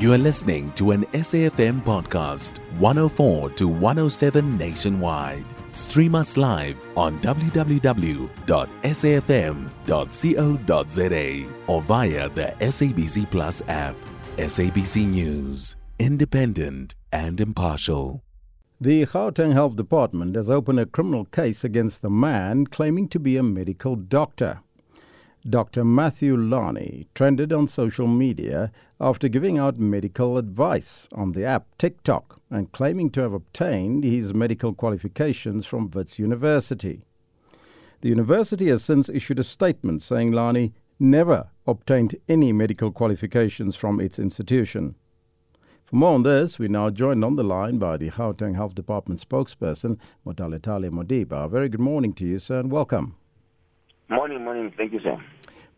You are listening to an SAFM podcast, 104 to 107 nationwide. Stream us live on www.safm.co.za or via the SABC Plus app. SABC News, independent and impartial. The Gauteng Health Department has opened a criminal case against the man claiming to be a medical doctor. Dr. Matthew Lani trended on social media after giving out medical advice on the app TikTok and claiming to have obtained his medical qualifications from Wits University. The university has since issued a statement saying Lani never obtained any medical qualifications from its institution. For more on this, we're now joined on the line by the Gauteng Health Department spokesperson, Motalatale Modiba. Very good morning to you, sir, and welcome. Morning, morning. Thank you, sir.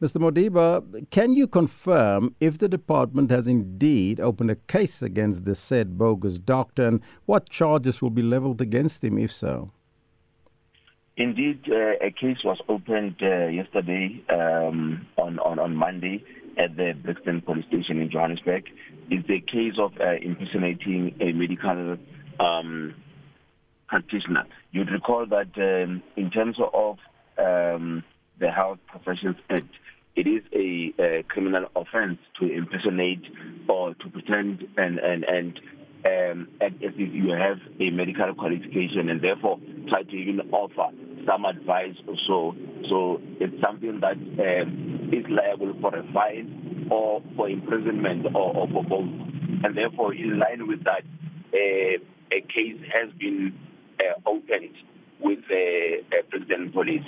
Mr. Modiba, can you confirm if the department has indeed opened a case against the said bogus doctor and what charges will be leveled against him if so? Indeed, uh, a case was opened uh, yesterday um, on, on, on Monday at the Brixton police station in Johannesburg. It's a case of uh, impersonating a medical um, practitioner. You'd recall that um, in terms of um, the Health Professions Act, it is a, a criminal offense to impersonate or to pretend and and and um, as if you have a medical qualification and therefore try to even offer some advice or so. So it's something that um, is liable for a fine or for imprisonment or, or for both. And therefore, in line with that, uh, a case has been uh, opened with uh, Brixton Police.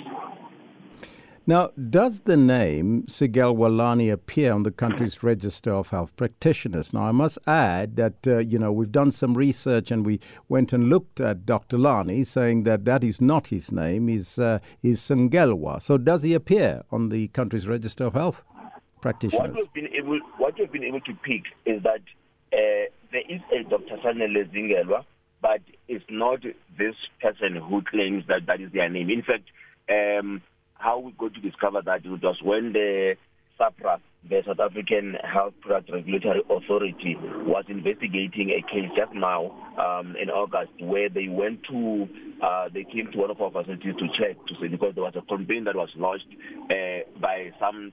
Now, does the name Sigelwa Lani appear on the country's register of health practitioners? Now, I must add that, uh, you know, we've done some research and we went and looked at Dr. Lani saying that that is not his name, is uh, is Sengelwa. So does he appear on the country's register of health practitioners? What we've been able, what we've been able to pick is that uh, there is a Dr. Sanele Zingelwa, but it's not this person who claims that that is their name. In fact, um, how we got to discover that it was when the SAHPRA, the South African Health Product Regulatory Authority, was investigating a case just now um, in August where they went to, uh, they came to one of our facilities to check to see because there was a complaint that was lodged uh, by some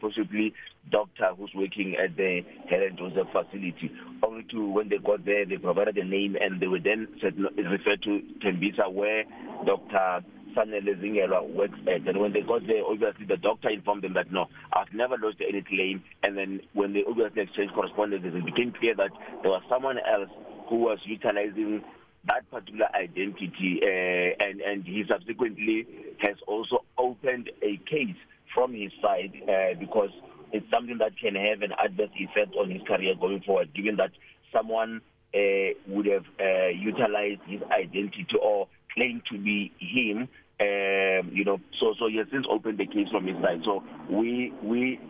possibly doctor who's working at the Helen Joseph facility. Only to when they got there, they provided a name and they were then said, referred to Tembisa where Dr. Sanele works at. And when they got there, obviously the doctor informed them that no, I've never lodged any claim. And then when they obviously exchanged correspondence, it became clear that there was someone else who was utilizing that particular identity, uh, and and he subsequently has also opened a case from his side uh, because it's something that can have an adverse effect on his career going forward, given that someone uh, would have uh, utilized his identity or claimed to be him um, you know, so so he has since opened the case from his side. So we we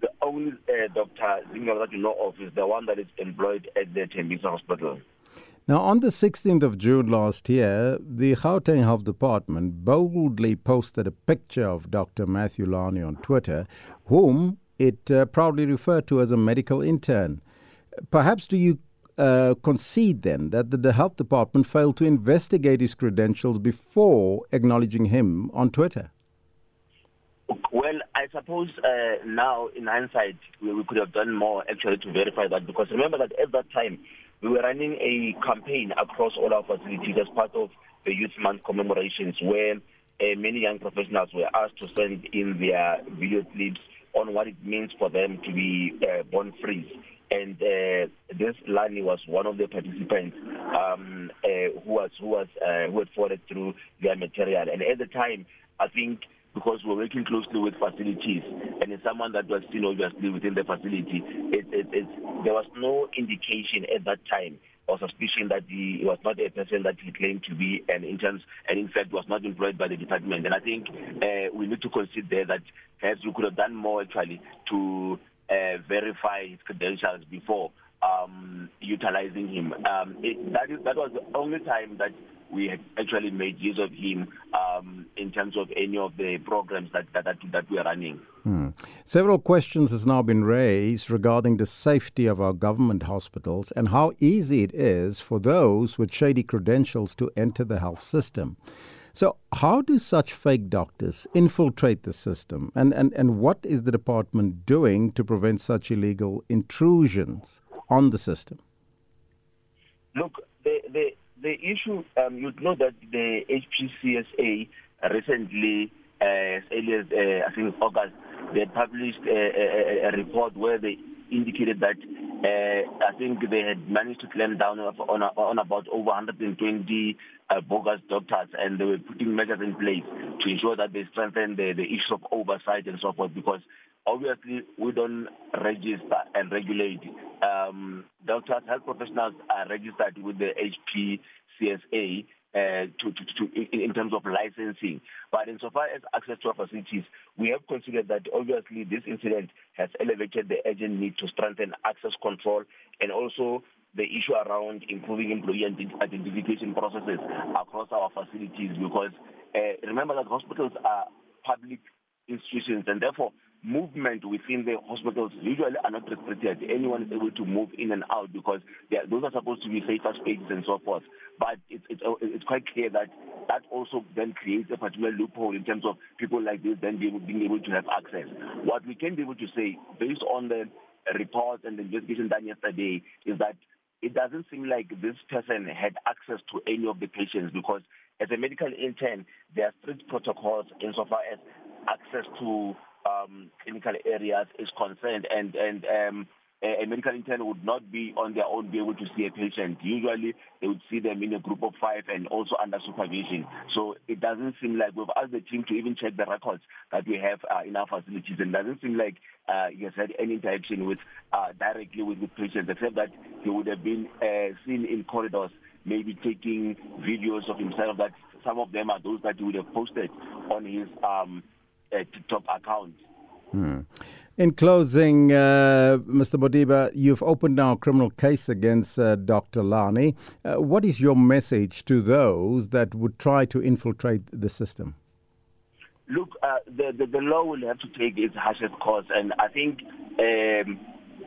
the only uh, doctor Zinga that you know of is the one that is employed at the Tembisa Hospital. Now, on the 16th of June last year, the Gauteng Health Department boldly posted a picture of Dr. Matthew Lani on Twitter, whom it uh, proudly referred to as a medical intern. Perhaps do you uh, concede then that the, the health department failed to investigate his credentials before acknowledging him on Twitter? Well, I suppose uh, now, in hindsight, we, we, could have done more actually to verify that because remember that at that time we were running a campaign across all our facilities as part of the Youth Month commemorations where uh, many young professionals were asked to send in their video clips on what it means for them to be uh, born free and uh, this Lani was one of the participants um, uh, who was who was uh, who had followed through their material. And at the time, I think because we're working closely with facilities, and it's someone that was still obviously within the facility, it, it, it, there was no indication at that time or suspicion that he was not a person that he claimed to be, and in terms, and in fact was not employed by the department. And I think uh, we need to consider that perhaps we could have done more actually to verify his credentials before um, utilizing him. Um, it, that, is, that was the only time that we had actually made use of him um, in terms of any of the programs that that, that, that we are running. Hmm. Several questions has now been raised regarding the safety of our government hospitals and how easy it is for those with shady credentials to enter the health system. So, how do such fake doctors infiltrate the system? And, and, and what is the department doing to prevent such illegal intrusions on the system? Look, the, the, the issue, um, you know that the HPCSA recently, uh, as early as uh, I think August, they published a, a, a report where they indicated that uh, I think they had managed to clamp down on, on about over 120 uh, bogus doctors, and they were putting measures in place to ensure that they strengthen the, the issue of oversight and so forth. Because obviously we don't register and regulate. Um, doctors, health professionals are registered with the HPCSA uh, to, to, to, in terms of licensing. But insofar as access to our facilities, we have considered that obviously this incident has elevated the urgent need to strengthen access control and also the issue around improving employee identification processes across our facilities because uh, remember that hospitals are public institutions and therefore movement within the hospitals usually are not restricted. Anyone is able to move in and out because are, those are supposed to be safer spaces and so forth. But it's, it's, it's quite clear that that also then creates a particular loophole in terms of people like this then being able to have access. What we can be able to say, based on the reports and the investigation done yesterday, is that it doesn't seem like this person had access to any of the patients because as a medical intern, there are strict protocols insofar as access to um, clinical areas is concerned, and and um, a, medical intern would not be on their own be able to see a patient. Usually, they would see them in a group of five and also under supervision. So it doesn't seem like we've asked the team to even check the records that we have uh, in our facilities, and doesn't seem like uh, he has had any interaction with uh, directly with, with patients, except that he would have been uh, seen in corridors, maybe taking videos of himself. That some of them are those that he would have posted on his um, uh, TikTok account. Hmm. In closing, uh, Mr. Modiba, you've opened now a criminal case against uh, Dr. Lani. Uh, what is your message to those that would try to infiltrate the system? Look, uh, the, the, the law will have to take its harshest course, and I think um,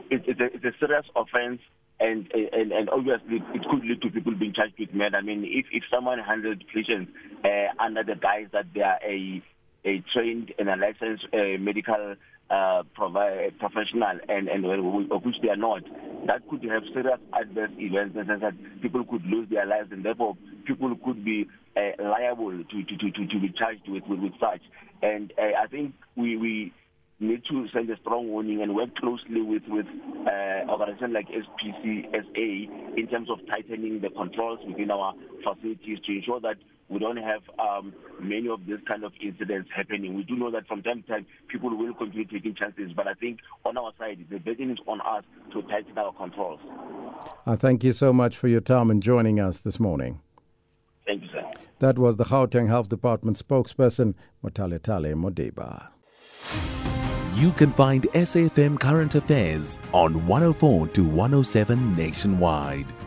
it, it's, a, it's a serious offense and, and and obviously it could lead to people being charged with murder. I mean, if if someone handled patients uh, under the guise that they are a a trained and a licensed uh, medical uh, provi- professional and, and of which they are not, that could have serious adverse events in the sense that people could lose their lives and therefore people could be uh, liable to, to, to, to, be charged with, with, with such. And uh, I think we, we need to send a strong warning and work closely with with uh, organizations like HPCSA in terms of tightening the controls within our facilities to ensure that we don't have um, many of these kind of incidents happening. We do know that from time to time people will continue taking chances, but I think on our side, the burden is on us to tighten our controls. Uh, thank you so much for your time and joining us this morning. Thank you, sir. That was the Gauteng Health Department spokesperson, Motalatale Modiba. You can find SAFM Current Affairs on 104 to 107 nationwide.